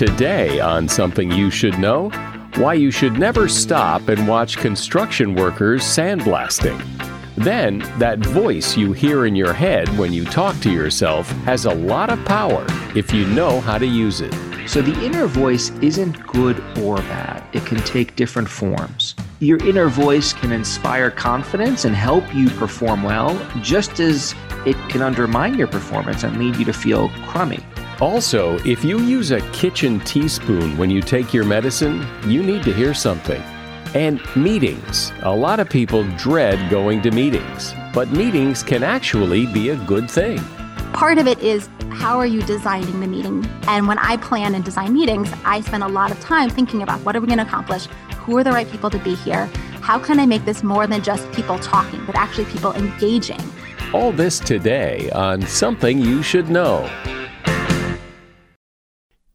Today, on Something You Should Know, why you should never stop and watch construction workers sandblasting. Then, that voice you hear in your head when you talk to yourself has a lot of power if you know how to use it. So the inner voice isn't good or bad, it can take different forms. Your inner voice can inspire confidence and help you perform well, just as it can undermine your performance and lead you to feel crummy. Also, if you use a kitchen teaspoon when you take your medicine, you need to hear something. And meetings. A lot of people dread going to meetings, but meetings can actually be a good thing. Part of it is how are you designing the meeting? And when I plan and design meetings, I spend a lot of time thinking about what are we going to accomplish? Who are the right people to be here? How can I make this more than just people talking, but actually people engaging? All this today on Something You Should Know.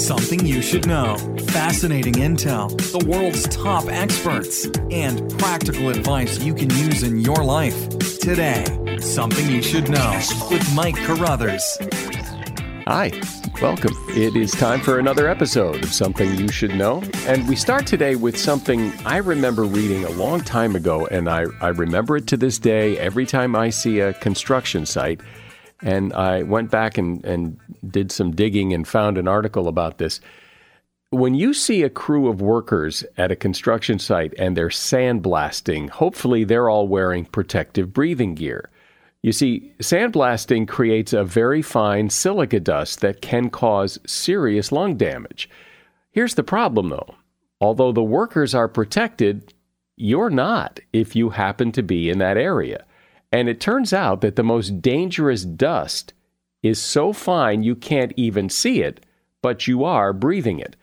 Something you should know. Fascinating intel, the world's top experts, and practical advice you can use in your life. Today, Something You Should Know with Mike Carruthers. Hi, welcome. It is time for another episode of Something You Should Know. And we start today with something I remember reading a long time ago, and I, I remember it to this day every time I see a construction site. And I went back and, and did some digging and found an article about this. When you see a crew of workers at a construction site and they're sandblasting, hopefully they're all wearing protective breathing gear. You see, sandblasting creates a very fine silica dust that can cause serious lung damage. Here's the problem though although the workers are protected, you're not if you happen to be in that area. And it turns out that the most dangerous dust is so fine you can't even see it, but you are breathing it.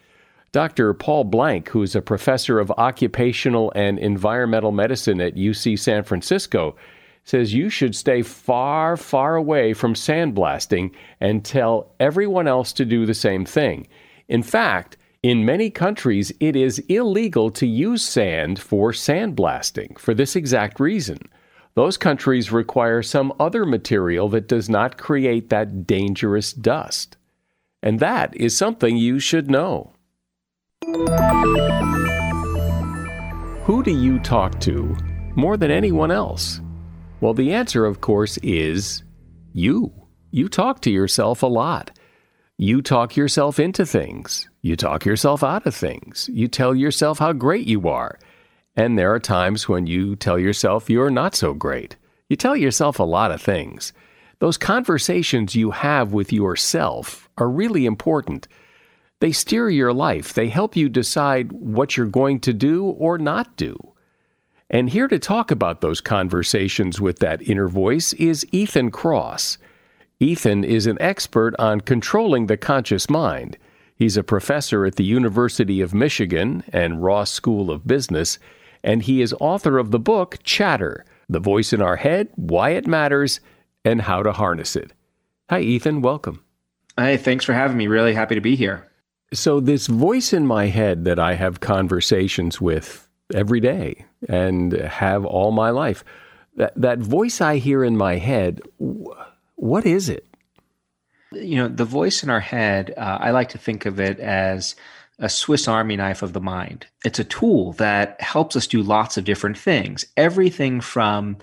Dr. Paul Blanc, who is a professor of occupational and environmental medicine at UC San Francisco, says you should stay far, far away from sandblasting and tell everyone else to do the same thing. In fact, in many countries, it is illegal to use sand for sandblasting for this exact reason. Those countries require some other material that does not create that dangerous dust. And that is something you should know. Who do you talk to more than anyone else? Well, the answer, of course, is you. You talk to yourself a lot. You talk yourself into things. You talk yourself out of things. You tell yourself how great you are. And there are times when you tell yourself you're not so great. You tell yourself a lot of things. Those conversations you have with yourself are really important. They steer your life, they help you decide what you're going to do or not do. And here to talk about those conversations with that inner voice is Ethan Kross. Ethan is an expert on controlling the conscious mind. He's a professor at the University of Michigan and Ross School of Business and he is author of the book Chatter The Voice in Our Head, Why It Matters, and How to Harness It. Hi, Ethan. Welcome. Hey, thanks for having me. Really happy to be here. So, this voice in my head that I have conversations with every day and have all my life, that, that voice I hear in my head, what is it? You know, the voice in our head, uh, I like to think of it as a Swiss Army knife of the mind. It's a tool that helps us do lots of different things. Everything from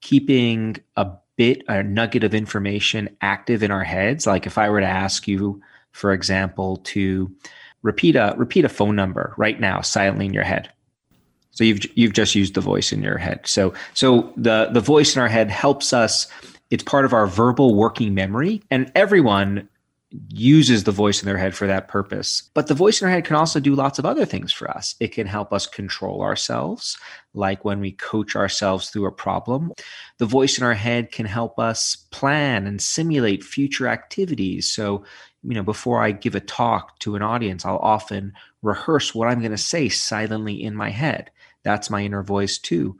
keeping a bit, a nugget of information active in our heads. Like if I were to ask you, for example, to repeat a repeat a phone number right now silently in your head. So you've you've just used the voice in your head. So so the the voice in our head helps us. It's part of our verbal working memory, and everyone uses the voice in their head for that purpose. But the voice in our head can also do lots of other things for us. It can help us control ourselves, like when we coach ourselves through a problem. The voice in our head can help us plan and simulate future activities. So, you know, before I give a talk to an audience, I'll often rehearse what I'm going to say silently in my head. That's my inner voice too.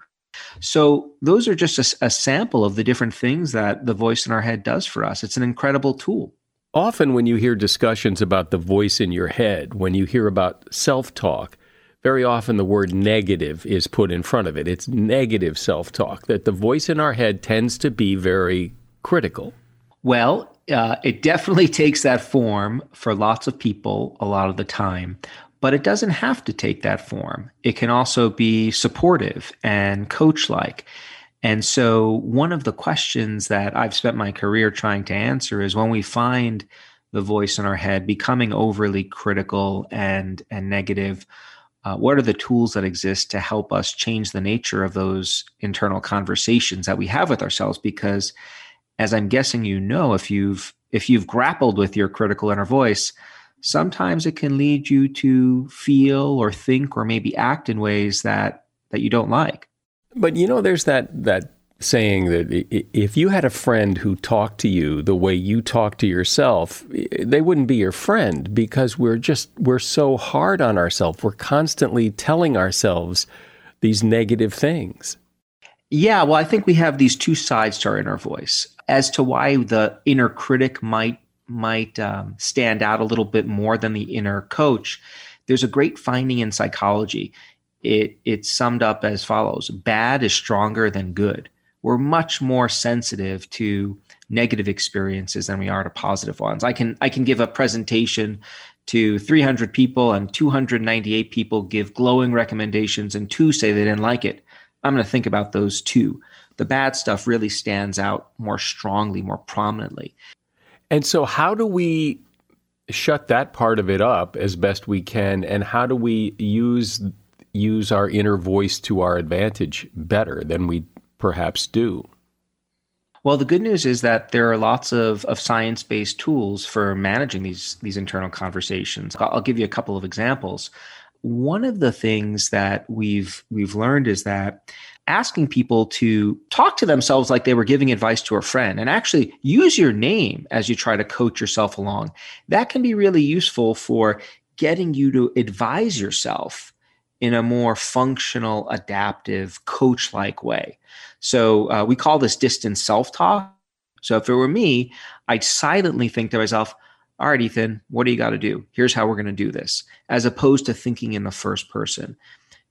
So, those are just a, a sample of the different things that the voice in our head does for us. It's an incredible tool. Often, when you hear discussions about the voice in your head, when you hear about self talk, very often the word negative is put in front of it. It's negative self talk, that the voice in our head tends to be very critical. Well, uh, it definitely takes that form for lots of people a lot of the time, but it doesn't have to take that form. It can also be supportive and coach like. And so, one of the questions that I've spent my career trying to answer is when we find the voice in our head becoming overly critical and and negative, uh, what are the tools that exist to help us change the nature of those internal conversations that we have with ourselves? Because, as I'm guessing you know, if you've if you've grappled with your critical inner voice, sometimes it can lead you to feel or think or maybe act in ways that that you don't like. But you know, there's that that saying that if you had a friend who talked to you the way you talk to yourself, they wouldn't be your friend because we're just we're so hard on ourselves. We're constantly telling ourselves these negative things. Yeah, well, I think we have these two sides to our inner voice. As to why the inner critic might might um, stand out a little bit more than the inner coach, there's a great finding in psychology it it's summed up as follows. Bad is stronger than good. We're much more sensitive to negative experiences than we are to positive ones. I can i can give a presentation to 300 people and 298 people give glowing recommendations and two say they didn't like it. I'm going to think about those two. The bad stuff really stands out more strongly more prominently. And so how do we shut that part of it up as best we can? And how do we use use our inner voice to our advantage better than we perhaps do? Well, the good news is that there are lots of, of science based tools for managing these, these internal conversations. I'll, give you a couple of examples. One of the things that we've we've learned is that asking people to talk to themselves like they were giving advice to a friend and actually use your name as you try to coach yourself along. That can be really useful for getting you to advise yourself in a more functional, adaptive, coach like way. So uh, we call this distance self talk. So if it were me, I'd silently think to myself, all right, Ethan, what do you got to do? Here's how we're going to do this, as opposed to thinking in the first person.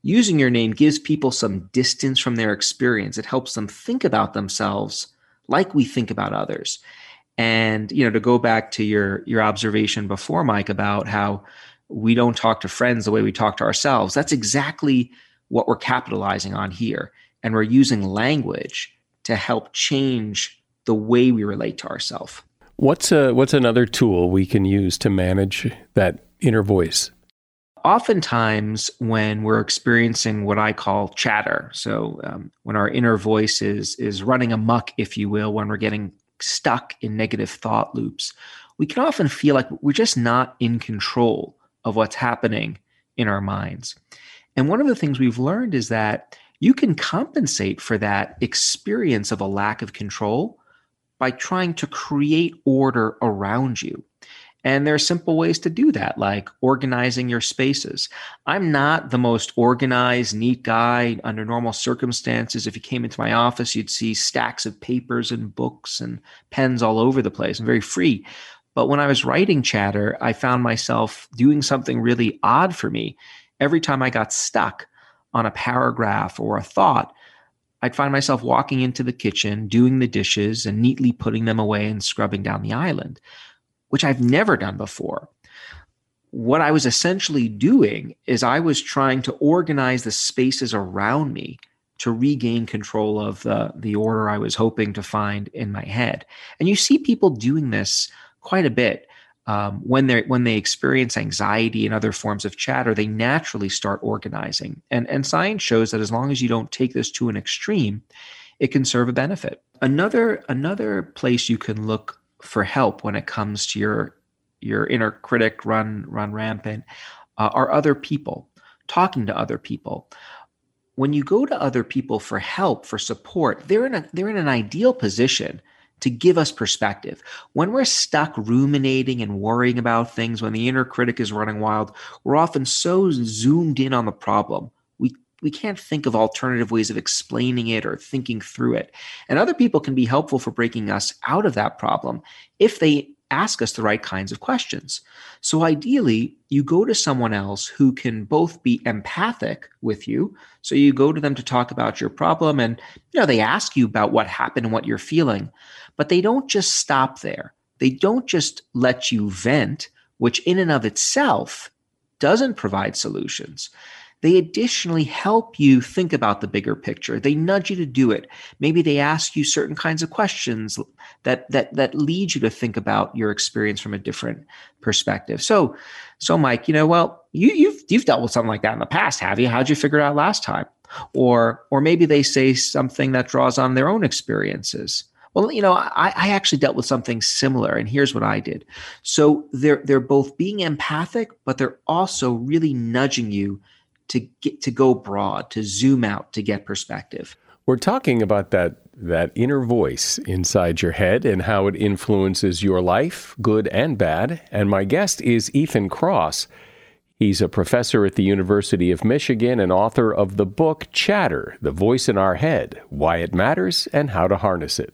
Using your name gives people some distance from their experience. It helps them think about themselves like we think about others. And you know, to go back to your your observation before, Mike, about how we don't talk to friends the way we talk to ourselves. That's exactly what we're capitalizing on here. And we're using language to help change the way we relate to ourselves. What's a, what's another tool we can use to manage that inner voice? Oftentimes, when we're experiencing what I call chatter, so um, when our inner voice is is running amuck, if you will, when we're getting stuck in negative thought loops, we can often feel like we're just not in control of what's happening in our minds. And one of the things we've learned is that you can compensate for that experience of a lack of control by trying to create order around you. And there are simple ways to do that, like organizing your spaces. I'm not the most organized, neat guy under normal circumstances. If you came into my office, you'd see stacks of papers and books and pens all over the place. I'm very free. But when I was writing chatter, I found myself doing something really odd for me. Every time I got stuck on a paragraph or a thought, I'd find myself walking into the kitchen, doing the dishes, and neatly putting them away and scrubbing down the island, which I've never done before. What I was essentially doing is I was trying to organize the spaces around me to regain control of the, the order I was hoping to find in my head. And you see people doing this quite a bit um, when they when they experience anxiety and other forms of chatter, they naturally start organizing. And and science shows that as long as you don't take this to an extreme, it can serve a benefit. Another another place you can look for help when it comes to your your inner critic run run rampant uh, are other people, talking to other people. When you go to other people for help for support, they're in a they're in an ideal position to give us perspective. When we're stuck ruminating and worrying about things, when the inner critic is running wild, we're often so zoomed in on the problem. We we can't think of alternative ways of explaining it or thinking through it. And other people can be helpful for breaking us out of that problem if they ask us the right kinds of questions. So ideally, you go to someone else who can both be empathic with you. So you go to them to talk about your problem and you know they ask you about what happened and what you're feeling, but they don't just stop there. They don't just let you vent, which in and of itself doesn't provide solutions. They additionally help you think about the bigger picture. They nudge you to do it. Maybe they ask you certain kinds of questions that that that lead you to think about your experience from a different perspective. So, so Mike, you know, well, you you've you've dealt with something like that in the past, have you? How'd you figure it out last time? Or or maybe they say something that draws on their own experiences. Well, you know, I, I, actually dealt with something similar, and here's what I did. So they're they're both being empathic, but they're also really nudging you to get to go broad, to zoom out, to get perspective. We're talking about that that inner voice inside your head and how it influences your life, good and bad. And my guest is Ethan Kross. He's a professor at the University of Michigan and author of the book Chatter: The Voice in Our Head: Why It Matters and How to Harness It.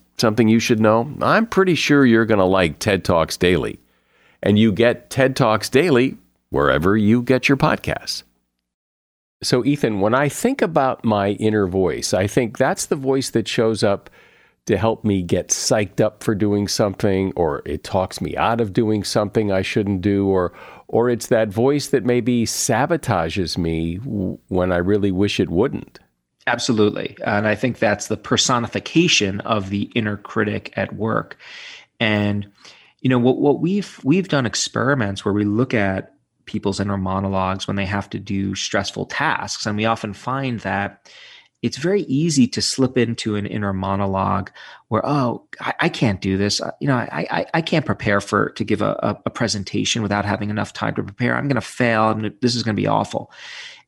something you should know? I'm pretty sure you're going to like TED Talks Daily. And you get TED Talks Daily wherever you get your podcasts. So, Ethan, when I think about my inner voice, I think that's the voice that shows up to help me get psyched up for doing something, or it talks me out of doing something I shouldn't do, or, or it's that voice that maybe sabotages me when I really wish it wouldn't. Absolutely. And I think that's the personification of the inner critic at work. And you know what what we've we've done experiments where we look at people's inner monologues when they have to do stressful tasks and we often find that it's very easy to slip into an inner monologue where oh i, I can't do this you know I, I, I can't prepare for to give a, a, presentation without having enough time to prepare i'm going to fail this is going to be awful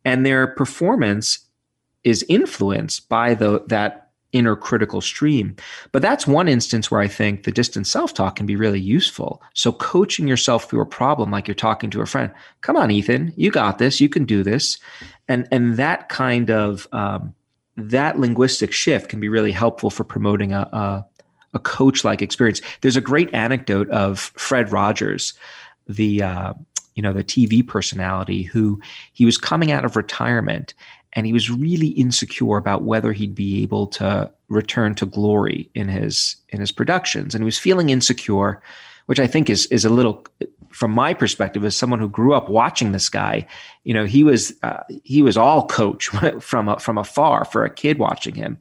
and their performance is influenced by the that inner critical stream. But that's one instance where I think the distant self talk can be really useful. So, coaching yourself through a problem like you're talking to a friend, come on, Ethan, you got this, you can do this. And, and that kind of um, that linguistic shift can be really helpful for promoting a, a, a coach like experience. There's a great anecdote of Fred Rogers, the uh, you know the TV personality who he was coming out of retirement and he was really insecure about whether he'd be able to return to glory in his in his productions and he was feeling insecure which I think is is a little from my perspective as someone who grew up watching this guy, you know, he was uh, he was all coach from from afar for a kid watching him,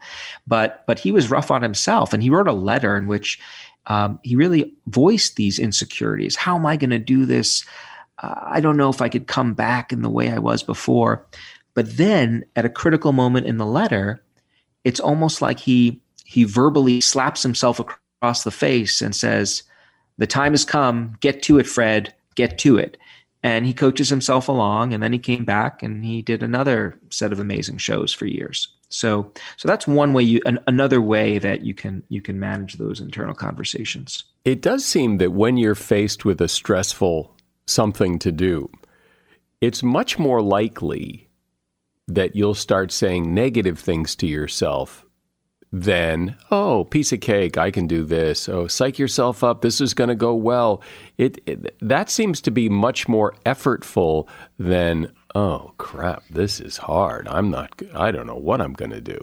but but he was rough on himself, and he wrote a letter in which um, he really voiced these insecurities. How am I going to do this? Uh, I don't know if I could come back in the way I was before. But then, at a critical moment in the letter, it's almost like he he verbally slaps himself across the face and says the time has come. Get to it, Fred. Get to it. And he coaches himself along, and then he came back and he did another set of amazing shows for years. So, so that's one way you, an, another way that you can you can manage those internal conversations. It does seem that when you're faced with a stressful something to do, it's much more likely that you'll start saying negative things to yourself then, oh, piece of cake, I can do this. Oh, psych yourself up. This is going to go well. It, it, that seems to be much more effortful than, oh crap, this is hard. I'm not. I don't know what I'm going to do.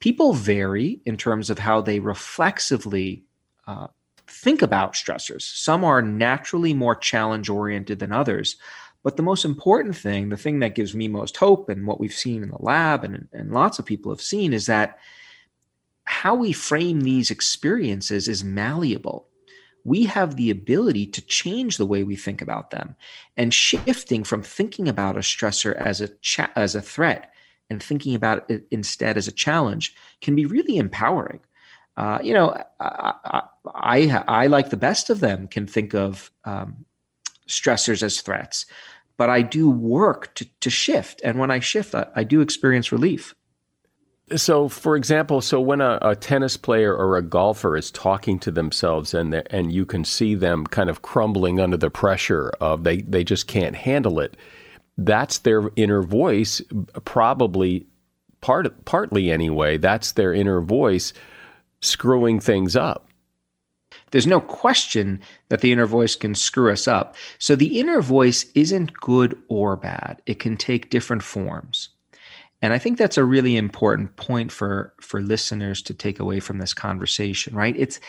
People vary in terms of how they reflexively uh, think about stressors. Some are naturally more challenge oriented than others. But the most important thing, the thing that gives me most hope, and what we've seen in the lab and, and lots of people have seen, is that how we frame these experiences is malleable. We have the ability to change the way we think about them and shifting from thinking about a stressor as a cha- as a threat and thinking about it instead as a challenge can be really empowering. Uh, you know, I, I, I, like the best of them can think of um, stressors as threats, but I do work to, to shift. And when I shift, I, I do experience relief. So, for example, so when a, a, tennis player or a golfer is talking to themselves and and you can see them kind of crumbling under the pressure of they they just can't handle it, that's their inner voice, probably part partly anyway. That's their inner voice screwing things up. There's no question that the inner voice can screw us up. So the inner voice isn't good or bad. It can take different forms. And I think that's a really important point for for listeners to take away from this conversation, right? It's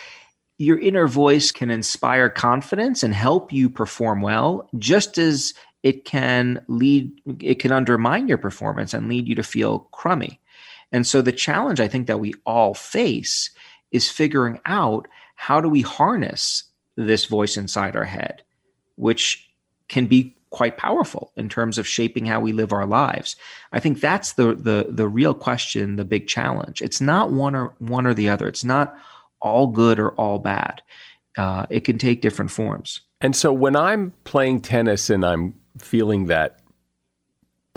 your inner voice can inspire confidence and help you perform well, just as it can lead it can undermine your performance and lead you to feel crummy. And so the challenge I think that we all face is figuring out how do we harness this voice inside our head, which can be quite powerful in terms of shaping how we live our lives. I think that's the the the real question, the big challenge. It's not one or one or the other. It's not all good or all bad. Uh, it can take different forms. And so when I'm playing tennis and I'm feeling that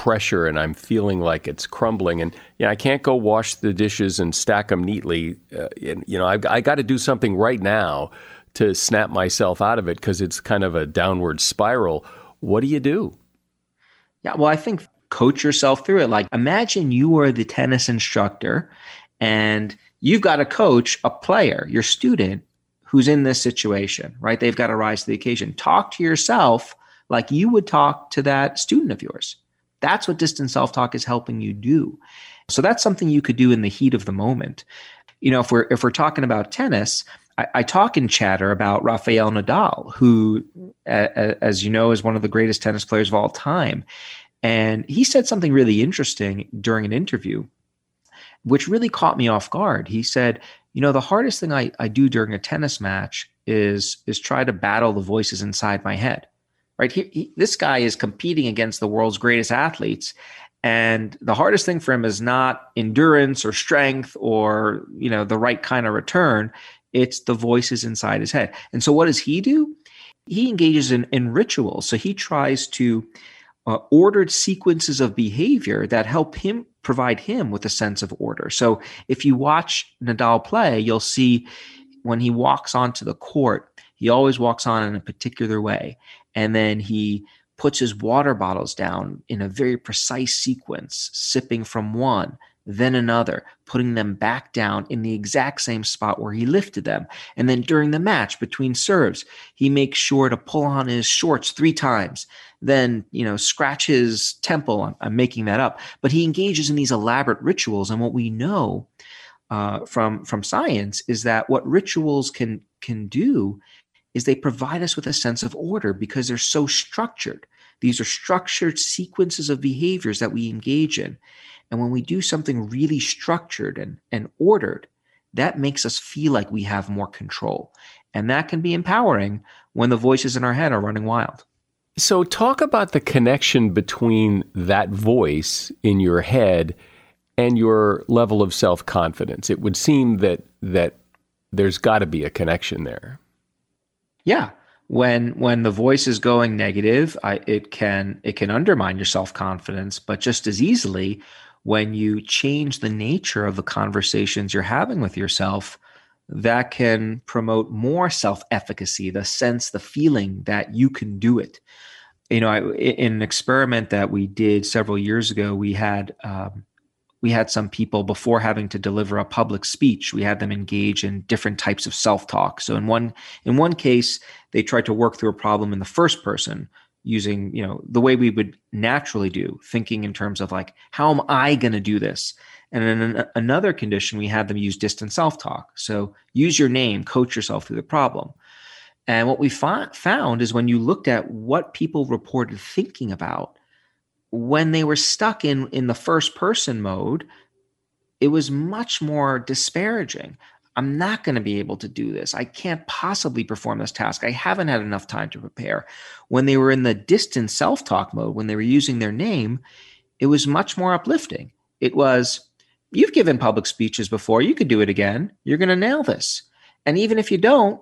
pressure and I'm feeling like it's crumbling and yeah, I can't go wash the dishes and stack them neatly. Uh, and, you know, I've, I got to do something right now to snap myself out of it because it's kind of a downward spiral what do you do? Yeah, well, I think coach yourself through it. Like imagine you are the tennis instructor and you've got a coach, a player, your student who's in this situation, right? They've got to rise to the occasion. Talk to yourself like you would talk to that student of yours. That's what distant self talk is helping you do. So that's something you could do in the heat of the moment. You know, if we're if we're talking about tennis, I, I talk in chatter about Rafael Nadal, who, as you know, is one of the greatest tennis players of all time. And he said something really interesting during an interview, which really caught me off guard. He said, You know, the hardest thing I, I do during a tennis match is, is try to battle the voices inside my head. Right? He, he, this guy is competing against the world's greatest athletes. And the hardest thing for him is not endurance or strength or, you know, the right kind of return. It's the voices inside his head. And so, what does he do? He engages in, in rituals. So, he tries to uh, ordered sequences of behavior that help him provide him with a sense of order. So, if you watch Nadal play, you'll see when he walks onto the court, he always walks on in a particular way. And then he puts his water bottles down in a very precise sequence, sipping from one, then another, putting them back down in the exact same spot where he lifted them. And then during the match between serves, he makes sure to pull on his shorts three times, then, you know, scratch his temple. I'm, I'm making that up. But he engages in these elaborate rituals. And what we know uh, from, from science is that what rituals can, can do is they provide us with a sense of order because they're so structured. These are structured sequences of behaviors that we engage in. And when we do something really structured and, and ordered, that makes us feel like we have more control. And that can be empowering when the voices in our head are running wild. So, talk about the connection between that voice in your head and your level of self confidence. It would seem that that there's got to be a connection there. Yeah, when when the voice is going negative, I, it can it can undermine your self confidence. But just as easily, when you change the nature of the conversations you're having with yourself, that can promote more self efficacy, the sense, the feeling that you can do it. You know, I, in an experiment that we did several years ago, we had um, we had some people before having to deliver a public speech we had them engage in different types of self-talk. So in one in one case they tried to work through a problem in the first person using you know the way we would naturally do thinking in terms of like how am i going to do this? And in another condition we had them use distant self-talk. So use your name coach yourself through the problem. And what we found is when you looked at what people reported thinking about when they were stuck in in the first person mode it was much more disparaging I'm not going to be able to do this. I can't possibly perform this task. I haven't had enough time to prepare. When they were in the distant self talk mode, when they were using their name, it was much more uplifting. It was, you've given public speeches before. You could do it again. You're going to nail this. And even if you don't,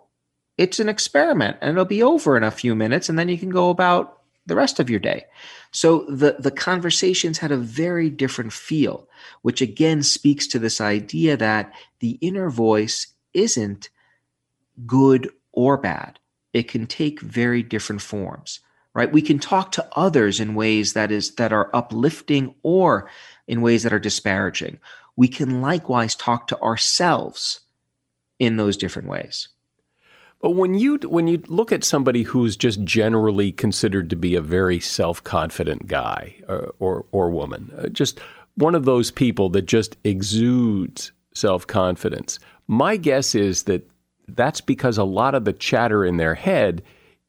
it's an experiment and it'll be over in a few minutes. And then you can go about the rest of your day. So the, the conversations had a very different feel, which again speaks to this idea that the inner voice isn't good or bad. It can take very different forms, right? We can talk to others in ways that is that are uplifting or in ways that are disparaging. We can likewise talk to ourselves in those different ways. But when you when you look at somebody who's just generally considered to be a very self confident guy or, uh, or, or woman, uh, just one of those people that just exudes self confidence, my guess is that that's because a lot of the chatter in their head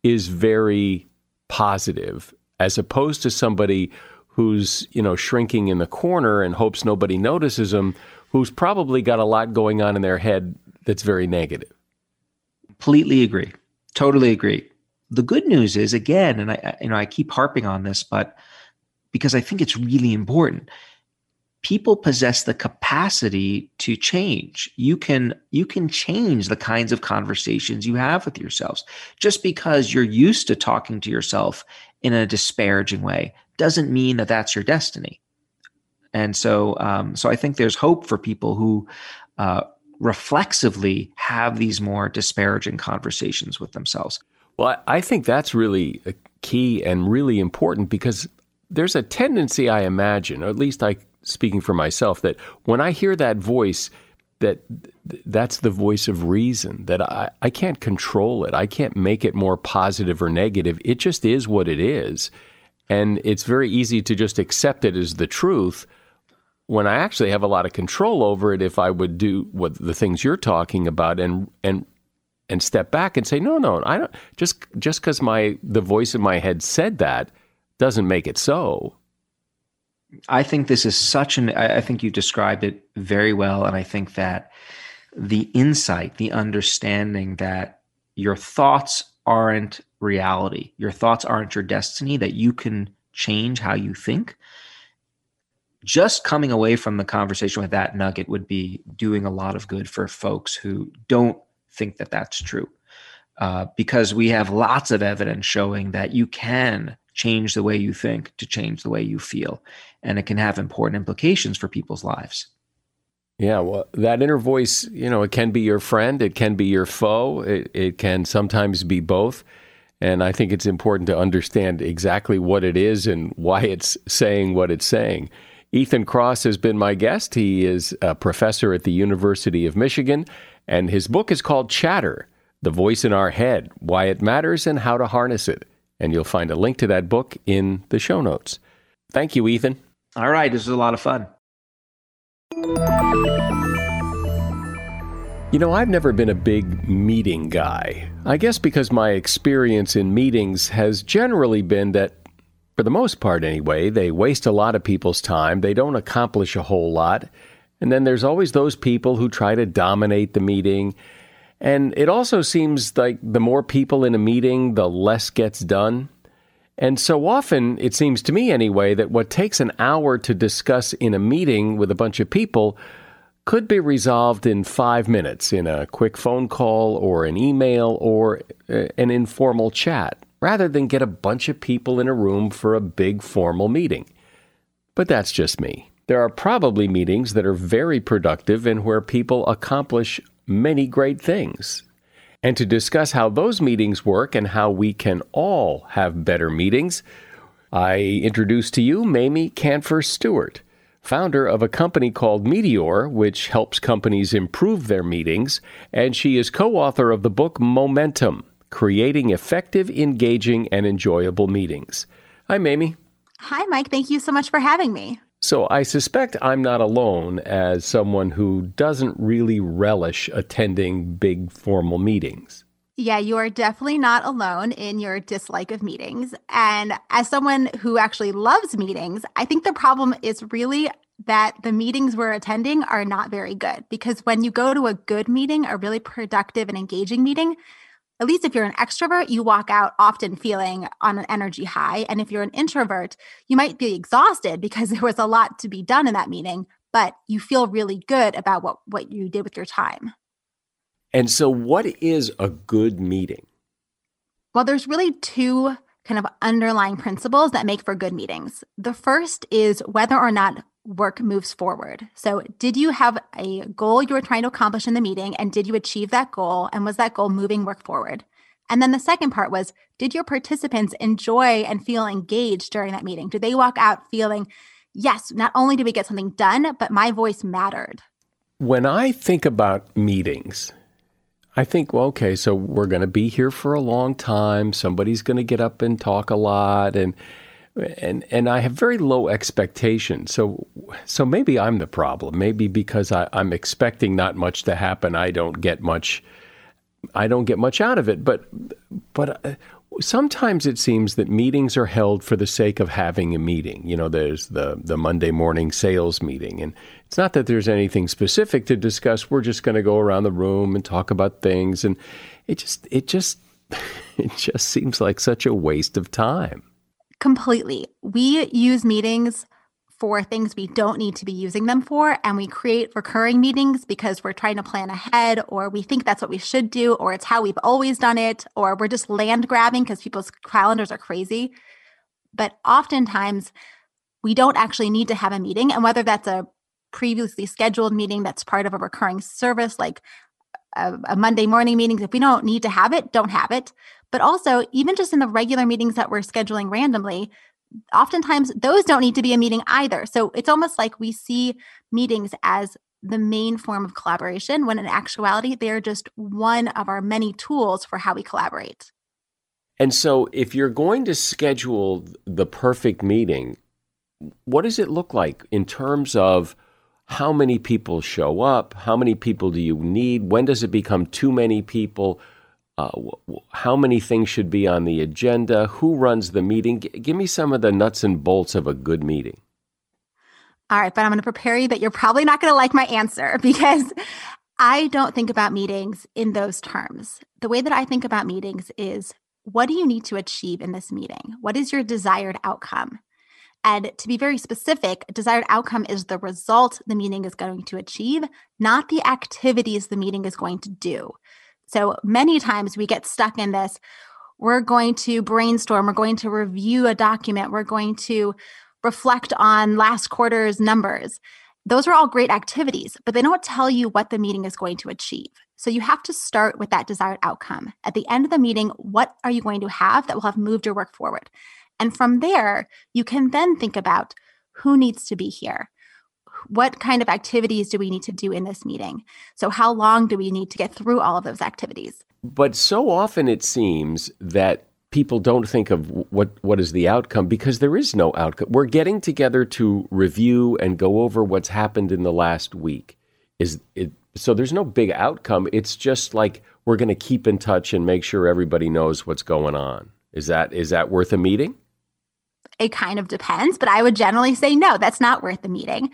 is very positive, as opposed to somebody who's you know shrinking in the corner and hopes nobody notices them, who's probably got a lot going on in their head that's very negative. Completely agree. Totally agree. The good news is again, and I you know I keep harping on this, but because I think it's really important. People possess the capacity to change. You can you can change the kinds of conversations you have with yourselves. Just because you're used to talking to yourself in a disparaging way doesn't mean that that's your destiny. And so, um, so I think there's hope for people who uh, reflexively have these more disparaging conversations with themselves. Well, I think that's really key and really important because there's a tendency, I imagine, or at least I speaking for myself, that when I hear that voice, that that's the voice of reason, that I, I can't control it. I can't make it more positive or negative. It just is what it is. And it's very easy to just accept it as the truth when I actually have a lot of control over it if I would do what the things you're talking about and and and step back and say no no I don't just just cuz my the voice in my head said that doesn't make it so. I think this is such an I think you described it very well and I think that the insight, the understanding that your thoughts aren't reality. Your thoughts aren't your destiny that you can change how you think just coming away from the conversation with that nugget would be doing a lot of good for folks who don't think that that's true. Uh, because we have lots of evidence showing that you can change the way you think to change the way you feel. And it can have important implications for people's lives. Yeah, well, that inner voice, you know, it can be your friend, it can be your foe, it, it can sometimes be both. And I think it's important to understand exactly what it is and why it's saying what it's saying. Ethan Kross has been my guest. He is a professor at the University of Michigan, and his book is called Chatter The Voice in Our Head Why It Matters and How to Harness It. And you'll find a link to that book in the show notes. Thank you, Ethan. All right. This was a lot of fun. You know, I've never been a big meeting guy. I guess because my experience in meetings has generally been that, for the most part anyway, they waste a lot of people's time, they don't accomplish a whole lot, and then there's always those people who try to dominate the meeting. And it also seems like the more people in a meeting, the less gets done. And so often, it seems to me anyway, that what takes an hour to discuss in a meeting with a bunch of people could be resolved in five minutes in a quick phone call or an email or uh, an informal chat, rather than get a bunch of people in a room for a big formal meeting. But that's just me. There are probably meetings that are very productive and where people accomplish many great things. And to discuss how those meetings work and how we can all have better meetings, I introduce to you Mamie Kanfer Stewart founder of a company called Meeteor, which helps companies improve their meetings, and she is co author of the book Momentum Creating Effective, Engaging, and Enjoyable Meetings. Hi, Mamie. Hi, Mike. Thank you so much for having me. So, I suspect I'm not alone as someone who doesn't really relish attending big formal meetings. Yeah, you are definitely not alone in your dislike of meetings. And as someone who actually loves meetings, I think the problem is really that the meetings we're attending are not very good. Because when you go to a good meeting, a really productive and engaging meeting, at least if you're an extrovert, you walk out often feeling on an energy high. And if you're an introvert, you might be exhausted because there was a lot to be done in that meeting, but you feel really good about what, what you did with your time. And so, what is a good meeting? Well, there's really two kind of underlying principles that make for good meetings. The first is whether or not work moves forward. So, did you have a goal you were trying to accomplish in the meeting and did you achieve that goal? And was that goal moving work forward? And then the second part was did your participants enjoy and feel engaged during that meeting? Did they walk out feeling, yes, not only did we get something done, but my voice mattered? When I think about meetings, I think, well, okay, so we're going to be here for a long time. Somebody's going to get up and talk a lot, and and and I have very low expectations. So so maybe I'm the problem. Maybe because I, I'm expecting not much to happen, I don't get much. I don't get much out of it. But but uh, sometimes it seems that meetings are held for the sake of having a meeting. You know, there's the the Monday morning sales meeting, and it's not that there's anything specific to discuss. We're just going to go around the room and talk about things, and it just it just it just seems like such a waste of time. Completely. We use meetings for things we don't need to be using them for. And we create recurring meetings because we're trying to plan ahead, or we think that's what we should do, or it's how we've always done it, or we're just land grabbing because people's calendars are crazy. But oftentimes, we don't actually need to have a meeting. And whether that's a previously scheduled meeting that's part of a recurring service, like a, a Monday morning meeting, if we don't need to have it, don't have it. But also, even just in the regular meetings that we're scheduling randomly, oftentimes those don't need to be a meeting either. So it's almost like we see meetings as the main form of collaboration when in actuality they're just one of our many tools for how we collaborate. And so if you're going to schedule the perfect meeting, what does it look like in terms of how many people show up? How many people do you need? When does it become too many people? Uh, how many things should be on the agenda? Who runs the meeting? G- give me some of the nuts and bolts of a good meeting. All right, but I'm going to prepare you that you're probably not going to like my answer because I don't think about meetings in those terms. The way that I think about meetings is what do you need to achieve in this meeting? What is your desired outcome? And to be very specific, desired outcome is the result the meeting is going to achieve, not the activities the meeting is going to do. So many times we get stuck in this. We're going to brainstorm, we're going to review a document, we're going to reflect on last quarter's numbers. Those are all great activities, but they don't tell you what the meeting is going to achieve. So you have to start with that desired outcome. At the end of the meeting, what are you going to have that will have moved your work forward? And from there, you can then think about who needs to be here what kind of activities do we need to do in this meeting? So, how long do we need to get through all of those activities? But so often it seems that people don't think of what what is the outcome because there is no outcome. We're getting together to review and go over what's happened in the last week. Is it so there's no big outcome. It's just like we're going to keep in touch and make sure everybody knows what's going on. Is that is that worth a meeting? It kind of depends, but I would generally say no, that's not worth the meeting.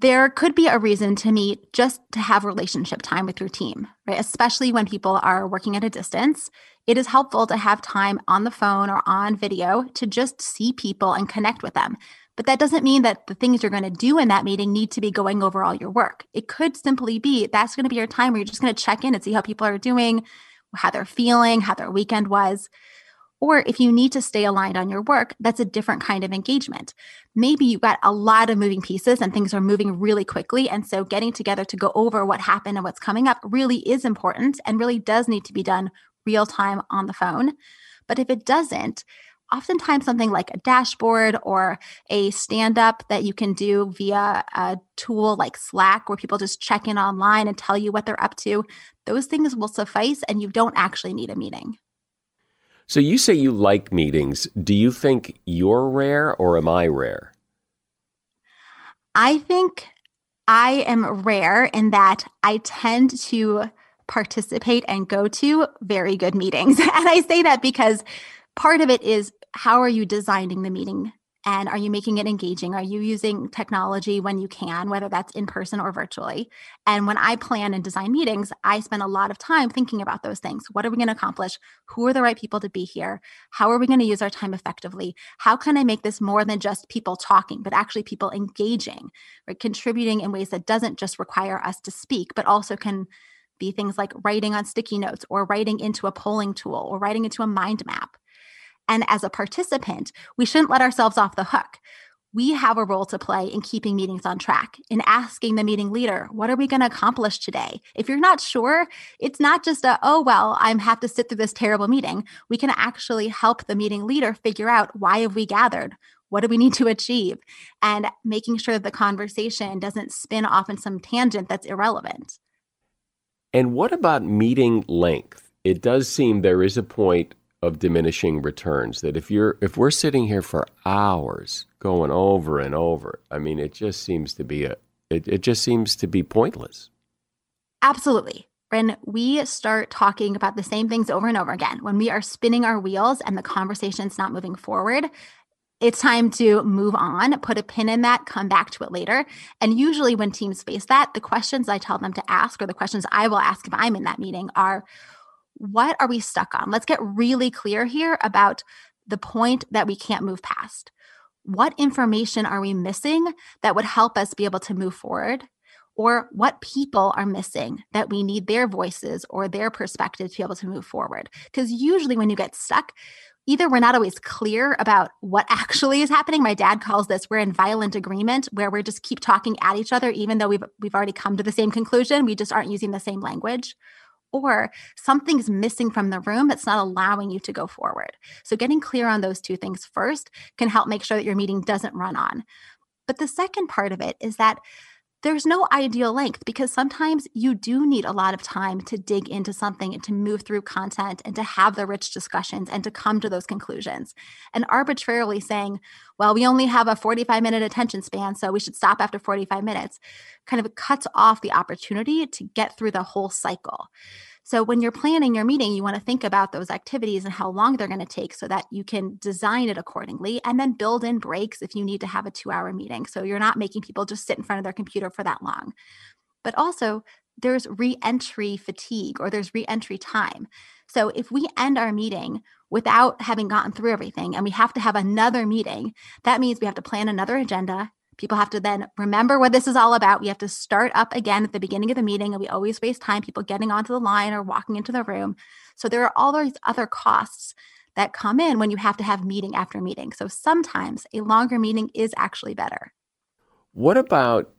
There could be a reason to meet just to have relationship time with your team, right? Especially when people are working at a distance. It is helpful to have time on the phone or on video to just see people and connect with them. But that doesn't mean that the things you're going to do in that meeting need to be going over all your work. It could simply be that's going to be your time where you're just going to check in and see how people are doing, how they're feeling, how their weekend was. Or if you need to stay aligned on your work, that's a different kind of engagement. Maybe you've got a lot of moving pieces and things are moving really quickly. And so getting together to go over what happened and what's coming up really is important and really does need to be done real time on the phone. But if it doesn't, oftentimes something like a dashboard or a stand up that you can do via a tool like Slack, where people just check in online and tell you what they're up to, those things will suffice and you don't actually need a meeting. So you say you like meetings. Do you think you're rare or am I rare? I think I am rare in that I tend to participate and go to very good meetings. And I say that because part of it is how are you designing the meeting and are you making it engaging? Are you using technology when you can, whether that's in person or virtually? And when I plan and design meetings, I spend a lot of time thinking about those things. What are we going to accomplish? Who are the right people to be here? How are we going to use our time effectively? How can I make this more than just people talking, but actually people engaging, right? Contributing in ways that doesn't just require us to speak, but also can be things like writing on sticky notes or writing into a polling tool or writing into a mind map. And as a participant, we shouldn't let ourselves off the hook. We have a role to play in keeping meetings on track, in asking the meeting leader, what are we going to accomplish today? If you're not sure, it's not just a, oh, well, I have to sit through this terrible meeting. We can actually help the meeting leader figure out why have we gathered? What do we need to achieve? And making sure that the conversation doesn't spin off in some tangent that's irrelevant. And what about meeting length? It does seem there is a point of diminishing returns that if you're if we're sitting here for hours going over and over i mean it just seems to be a it, it just seems to be pointless absolutely when we start talking about the same things over and over again when we are spinning our wheels and the conversation's not moving forward it's time to move on, put a pin in that, come back to it later. And usually, when teams face that, the questions I tell them to ask, or the questions I will ask if I'm in that meeting, are what are we stuck on? Let's get really clear here about the point that we can't move past. What information are we missing that would help us be able to move forward? Or what people are missing that we need their voices or their perspective to be able to move forward? Because usually, when you get stuck, either we're not always clear about what actually is happening. My dad calls this we're in violent agreement where we just keep talking at each other even though we've we've already come to the same conclusion. We just aren't using the same language or something's missing from the room that's not allowing you to go forward. So, getting clear on those two things first can help make sure that your meeting doesn't run on. But the second part of it is that there's no ideal length because sometimes you do need a lot of time to dig into something and to move through content and to have the rich discussions and to come to those conclusions. And arbitrarily saying, well, we only have a 45 minute attention span, so we should stop after 45 minutes, kind of cuts off the opportunity to get through the whole cycle. So when you're planning your meeting, you want to think about those activities and how long they're going to take so that you can design it accordingly and then build in breaks if you need to have a two hour meeting. So you're not making people just sit in front of their computer for that long. But also, there's re-entry fatigue or there's re-entry time. So if we end our meeting without having gotten through everything and we have to have another meeting, that means we have to plan another agenda People have to then remember what this is all about. We have to start up again at the beginning of the meeting, and we always waste time people getting onto the line or walking into the room. So there are all these other costs that come in when you have to have meeting after meeting. So sometimes a longer meeting is actually better. What about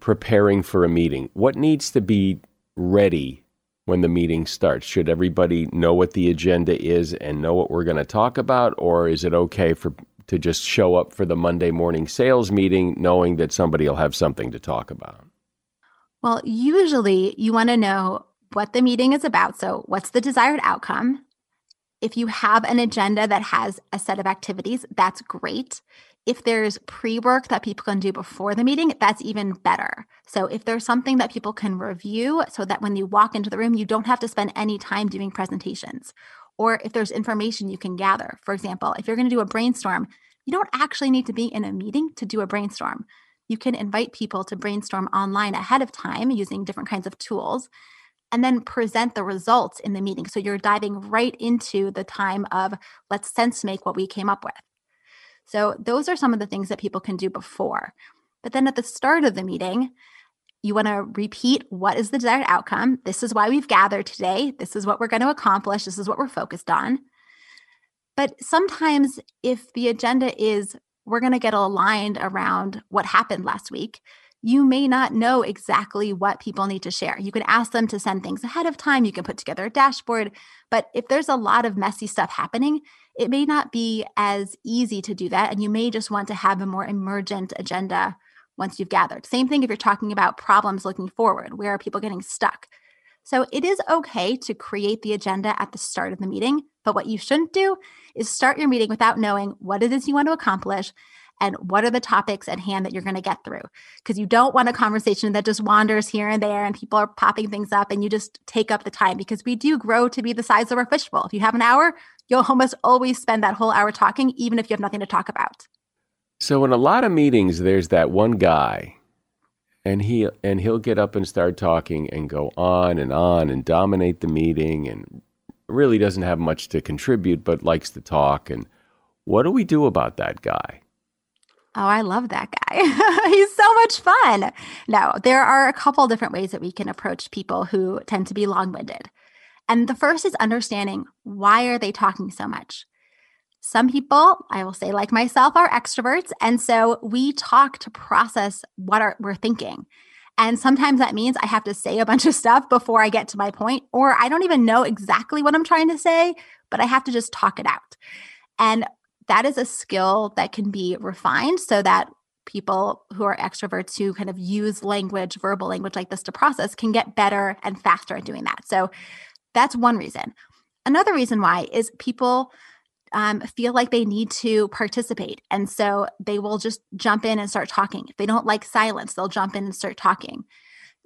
preparing for a meeting? What needs to be ready when the meeting starts? Should everybody know what the agenda is and know what we're going to talk about? Or is it okay for to just show up for the Monday morning sales meeting knowing that somebody will have something to talk about? Well, usually you want to know what the meeting is about. So, what's the desired outcome? If you have an agenda that has a set of activities, that's great. If there's pre work that people can do before the meeting, that's even better. So, if there's something that people can review so that when you walk into the room, you don't have to spend any time doing presentations, or if there's information you can gather. For example, if you're going to do a brainstorm, you don't actually need to be in a meeting to do a brainstorm. You can invite people to brainstorm online ahead of time using different kinds of tools and then present the results in the meeting. So you're diving right into the time of let's sense make what we came up with. So those are some of the things that people can do before. But then at the start of the meeting, you want to repeat what is the desired outcome. This is why we've gathered today. This is what we're going to accomplish. This is what we're focused on. But sometimes, if the agenda is we're going to get aligned around what happened last week, you may not know exactly what people need to share. You can ask them to send things ahead of time. You can put together a dashboard. But if there's a lot of messy stuff happening, it may not be as easy to do that. And you may just want to have a more emergent agenda once you've gathered. Same thing if you're talking about problems looking forward. Where are people getting stuck? So it is okay to create the agenda at the start of the meeting. But what you shouldn't do is start your meeting without knowing what it is you want to accomplish and what are the topics at hand that you're going to get through because you don't want a conversation that just wanders here and there and people are popping things up and you just take up the time because we do grow to be the size of our fishbowl if you have an hour you'll almost always spend that whole hour talking, even if you have nothing to talk about. So in a lot of meetings, there's that one guy, and he and he'll get up and start talking and go on and on and dominate the meeting and really doesn't have much to contribute, but likes to talk. And what do we do about that guy? Oh, I love that guy. He's so much fun. No, there are a couple different ways that we can approach people who tend to be long winded. And the first is understanding why are they talking so much? Some people, I will say like myself, are extroverts. And so we talk to process what are, we're thinking. And sometimes that means I have to say a bunch of stuff before I get to my point, or I don't even know exactly what I'm trying to say, but I have to just talk it out. And that is a skill that can be refined so that people who are extroverts who kind of use language, verbal language like this to process can get better and faster at doing that. So that's one reason. Another reason why is people um, feel like they need to participate. And so they will just jump in and start talking. If they don't like silence, they'll jump in and start talking.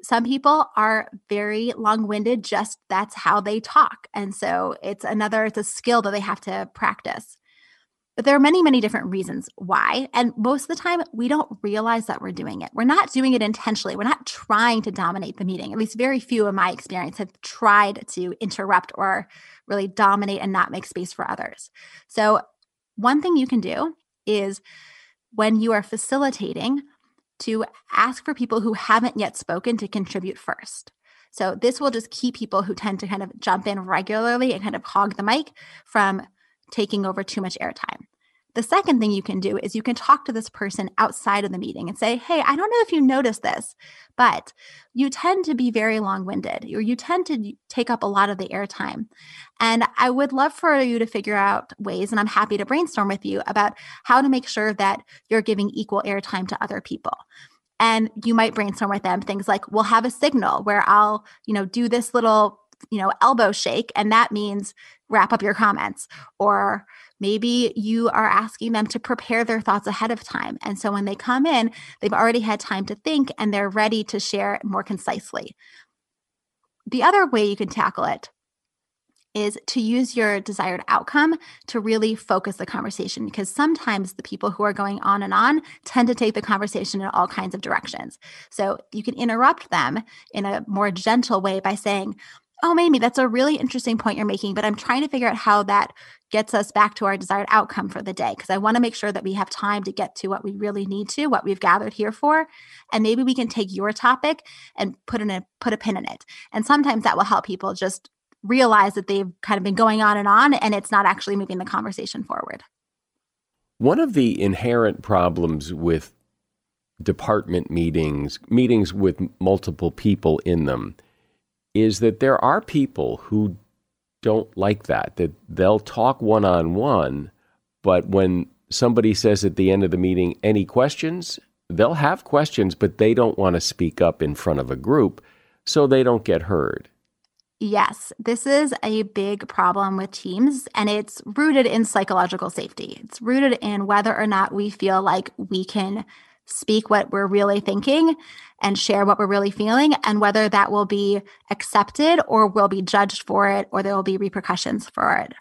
Some people are very long winded, just that's how they talk. And so it's another, it's a skill that they have to practice. But there are many, many different reasons why. And most of the time, we don't realize that we're doing it. We're not doing it intentionally. We're not trying to dominate the meeting. At least very few in my experience have tried to interrupt or really dominate and not make space for others. So, one thing you can do is when you are facilitating, to ask for people who haven't yet spoken to contribute first. So, this will just keep people who tend to kind of jump in regularly and kind of hog the mic from taking over too much airtime. The second thing you can do is you can talk to this person outside of the meeting and say, Hey, I don't know if you noticed this, but you tend to be very long winded or you tend to take up a lot of the airtime. And I would love for you to figure out ways, and I'm happy to brainstorm with you about how to make sure that you're giving equal airtime to other people and you might brainstorm with them things like we'll have a signal where i'll you know do this little you know elbow shake and that means wrap up your comments or maybe you are asking them to prepare their thoughts ahead of time and so when they come in they've already had time to think and they're ready to share more concisely the other way you can tackle it is to use your desired outcome to really focus the conversation because sometimes the people who are going on and on tend to take the conversation in all kinds of directions. So you can interrupt them in a more gentle way by saying, oh, maybe that's a really interesting point you're making, but I'm trying to figure out how that gets us back to our desired outcome for the day because I want to make sure that we have time to get to what we really need to, what we've gathered here for, and maybe we can take your topic and put in a put a pin in it. And sometimes that will help people just realize that they've kind of been going on and on and it's not actually moving the conversation forward. One of the inherent problems with department meetings, meetings with multiple people in them, is that there are people who don't like that, that they'll talk one on one, but when somebody says at the end of the meeting, any questions, they'll have questions, but they don't want to speak up in front of a group, so they don't get heard. Yes, this is a big problem with teams, and it's rooted in psychological safety. It's rooted in whether or not we feel like we can speak what we're really thinking and share what we're really feeling, and whether that will be accepted or will be judged for it, or there will be repercussions for it.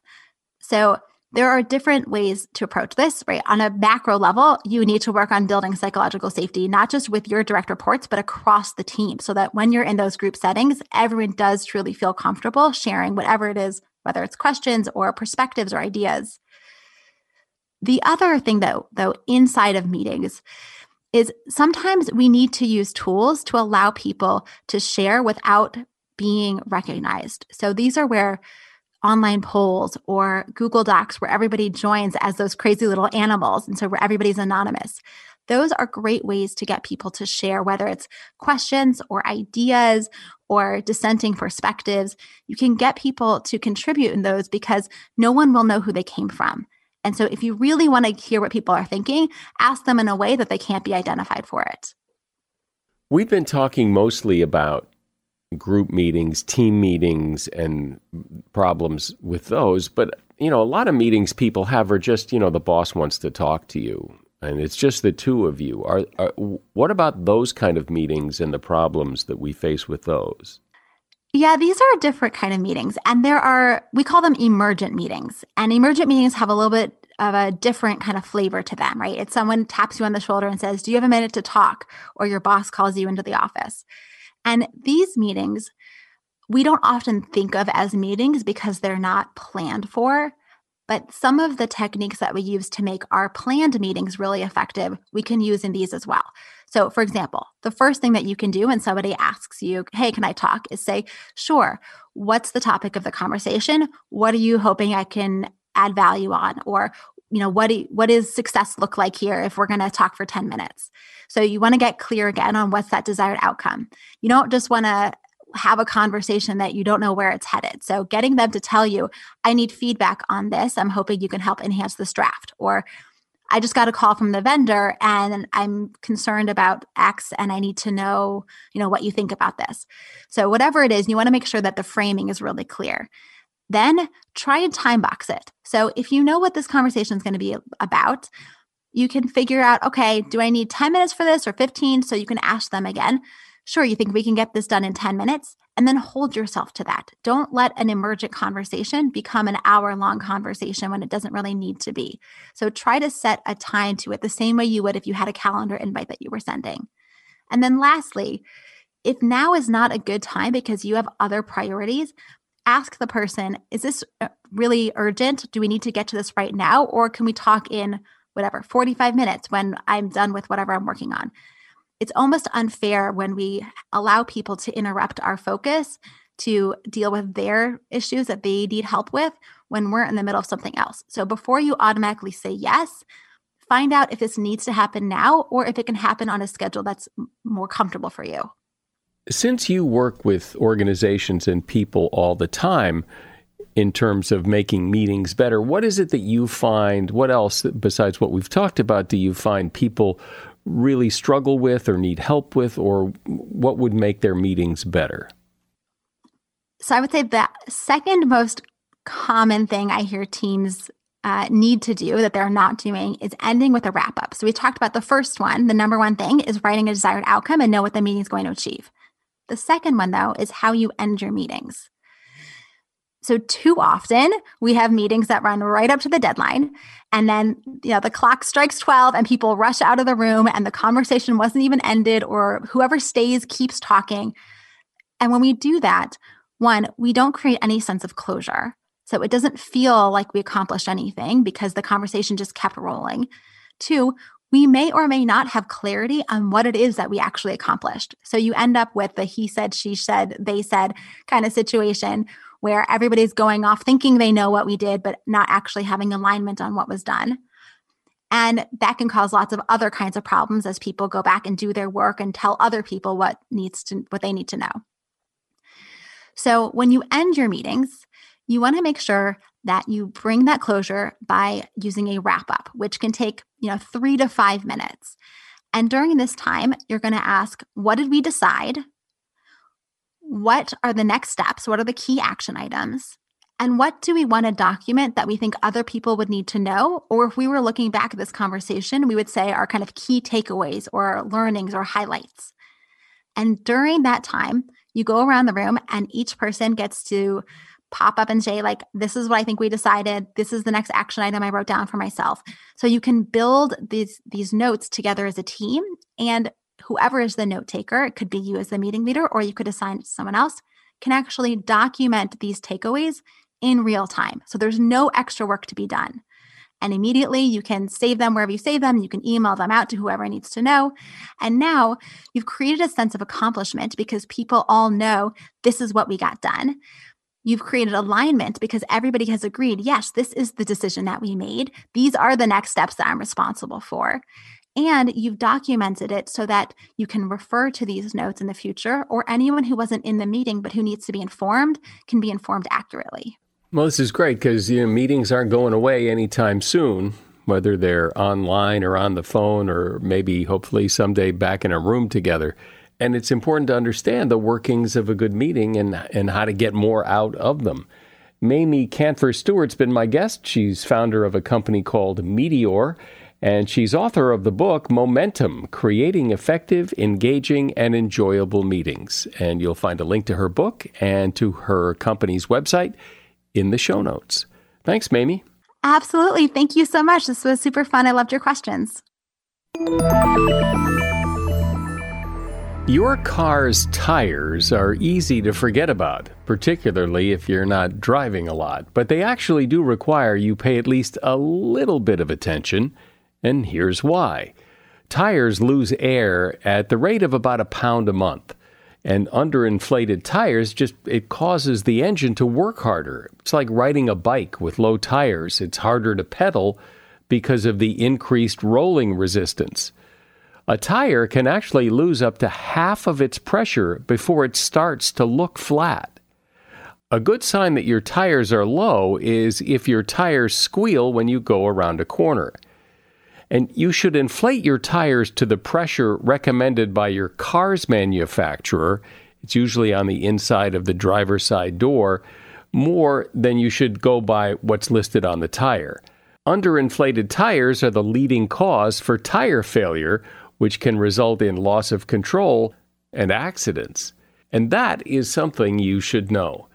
So, there are different ways to approach this, right? On a macro level, you need to work on building psychological safety, not just with your direct reports, but across the team, so that when you're in those group settings, everyone does truly feel comfortable sharing whatever it is, whether it's questions or perspectives or ideas. The other thing, though, though, inside of meetings, is sometimes we need to use tools to allow people to share without being recognized. So these are where online polls or Google Docs where everybody joins as those crazy little animals. And so where everybody's anonymous. Those are great ways to get people to share, whether it's questions or ideas or dissenting perspectives. You can get people to contribute in those because no one will know who they came from. And so if you really want to hear what people are thinking, ask them in a way that they can't be identified for it. We've been talking mostly about group meetings, team meetings, and problems with those. But, you know, a lot of meetings people have are just, you know, the boss wants to talk to you and it's just the two of you. Are, are, what about those kind of meetings and the problems that we face with those? Yeah, these are different kind of meetings and there are we call them emergent meetings. And emergent meetings have a little bit of a different kind of flavor to them, right? It's someone taps you on the shoulder and says, "Do you have a minute to talk?" or your boss calls you into the office. And these meetings, we don't often think of as meetings because they're not planned for. But some of the techniques that we use to make our planned meetings really effective, we can use in these as well. So, for example, the first thing that you can do when somebody asks you, Hey, can I talk? is say, Sure. What's the topic of the conversation? What are you hoping I can add value on? Or you know what do, what does success look like here if we're going to talk for 10 minutes so you want to get clear again on what's that desired outcome you don't just want to have a conversation that you don't know where it's headed so getting them to tell you i need feedback on this i'm hoping you can help enhance this draft or i just got a call from the vendor and i'm concerned about x and i need to know you know what you think about this so whatever it is you want to make sure that the framing is really clear then try and time box it. So if you know what this conversation is going to be about, you can figure out, okay, do I need 10 minutes for this or 15? So you can ask them again. Sure, you think we can get this done in 10 minutes? And then hold yourself to that. Don't let an emergent conversation become an hour long conversation when it doesn't really need to be. So try to set a time to it the same way you would if you had a calendar invite that you were sending. And then lastly, if now is not a good time because you have other priorities, ask the person, is this uh, really urgent? Do we need to get to this right now? Or can we talk in whatever, 45 minutes when I'm done with whatever I'm working on? It's almost unfair when we allow people to interrupt our focus to deal with their issues that they need help with when we're in the middle of something else. So before you automatically say yes, find out if this needs to happen now or if it can happen on a schedule that's more comfortable for you. Since you work with organizations and people all the time in terms of making meetings better, what is it that you find? What else, besides what we've talked about, do you find people really struggle with or need help with, or what would make their meetings better? So I would say the second most common thing I hear teams uh, need to do that they're not doing is ending with a wrap up. So we talked about the first one. The number one thing is writing a desired outcome and know what the meeting is going to achieve. The second one, though, is how you end your meetings. So too often we have meetings that run right up to the deadline and then you know the clock strikes 12 and people rush out of the room and the conversation wasn't even ended or whoever stays keeps talking. And when we do that, one, we don't create any sense of closure. So it doesn't feel like we accomplished anything because the conversation just kept rolling. Two, we may or may not have clarity on what it is that we actually accomplished. So you end up with the he said, she said, they said kind of situation where everybody's going off thinking they know what we did, but not actually having alignment on what was done. And that can cause lots of other kinds of problems as people go back and do their work and tell other people what needs to what they need to know. So when you end your meetings, you want to make sure that you bring that closure by using a wrap up, which can take, you know, 3 to 5 minutes. And during this time, you're going to ask, what did we decide? What are the next steps? What are the key action items? And what do we want to document that we think other people would need to know? Or if we were looking back at this conversation, we would say our kind of key takeaways or learnings or highlights. And during that time, you go around the room and each person gets to pop up and say, like, this is what I think we decided. This is the next action item I wrote down for myself. So you can build these these notes together as a team. And whoever is the note taker, it could be you as the meeting leader, or you could assign it to someone else, can actually document these takeaways in real time. So there's no extra work to be done. And immediately you can save them wherever you save them. You can email them out to whoever needs to know. And now you've created a sense of accomplishment because people all know this is what we got done. You've created alignment because everybody has agreed, yes, this is the decision that we made. These are the next steps that I'm responsible for. And you've documented it so that you can refer to these notes in the future, or anyone who wasn't in the meeting but who needs to be informed can be informed accurately. Well, this is great because you know meetings aren't going away anytime soon, whether they're online or on the phone or maybe hopefully someday back in a room together. And it's important to understand the workings of a good meeting and and how to get more out of them. Mamie Kanfer Stewart's been my guest. She's founder of a company called Meeteor, and she's author of the book Momentum Creating Effective, Engaging, and Enjoyable Meetings. And you'll find a link to her book and to her company's website in the show notes. Thanks, Mamie. Absolutely. Thank you so much. This was super fun. I loved your questions. Your car's tires are easy to forget about, particularly if you're not driving a lot, but they actually do require you pay at least a little bit of attention, and here's why. Tires lose air at the rate of about a pound a month and underinflated tires just it causes the engine to work harder. It's like riding a bike with low tires. It's harder to pedal because of the increased rolling resistance. A tire can actually lose up to half of its pressure before it starts to look flat. A good sign that your tires are low is if your tires squeal when you go around a corner. And you should inflate your tires to the pressure recommended by your car's manufacturer. It's usually on the inside of the driver's side door, more than you should go by what's listed on the tire. Underinflated tires are the leading cause for tire failure, which can result in loss of control and accidents. And that is something you should know.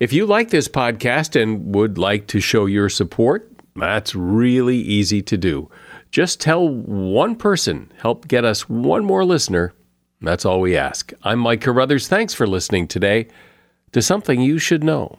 If you like this podcast and would like to show your support, that's really easy to do. Just tell one person, help get us one more listener. That's all we ask. I'm Mike Carruthers. Thanks for listening today to Something You Should Know.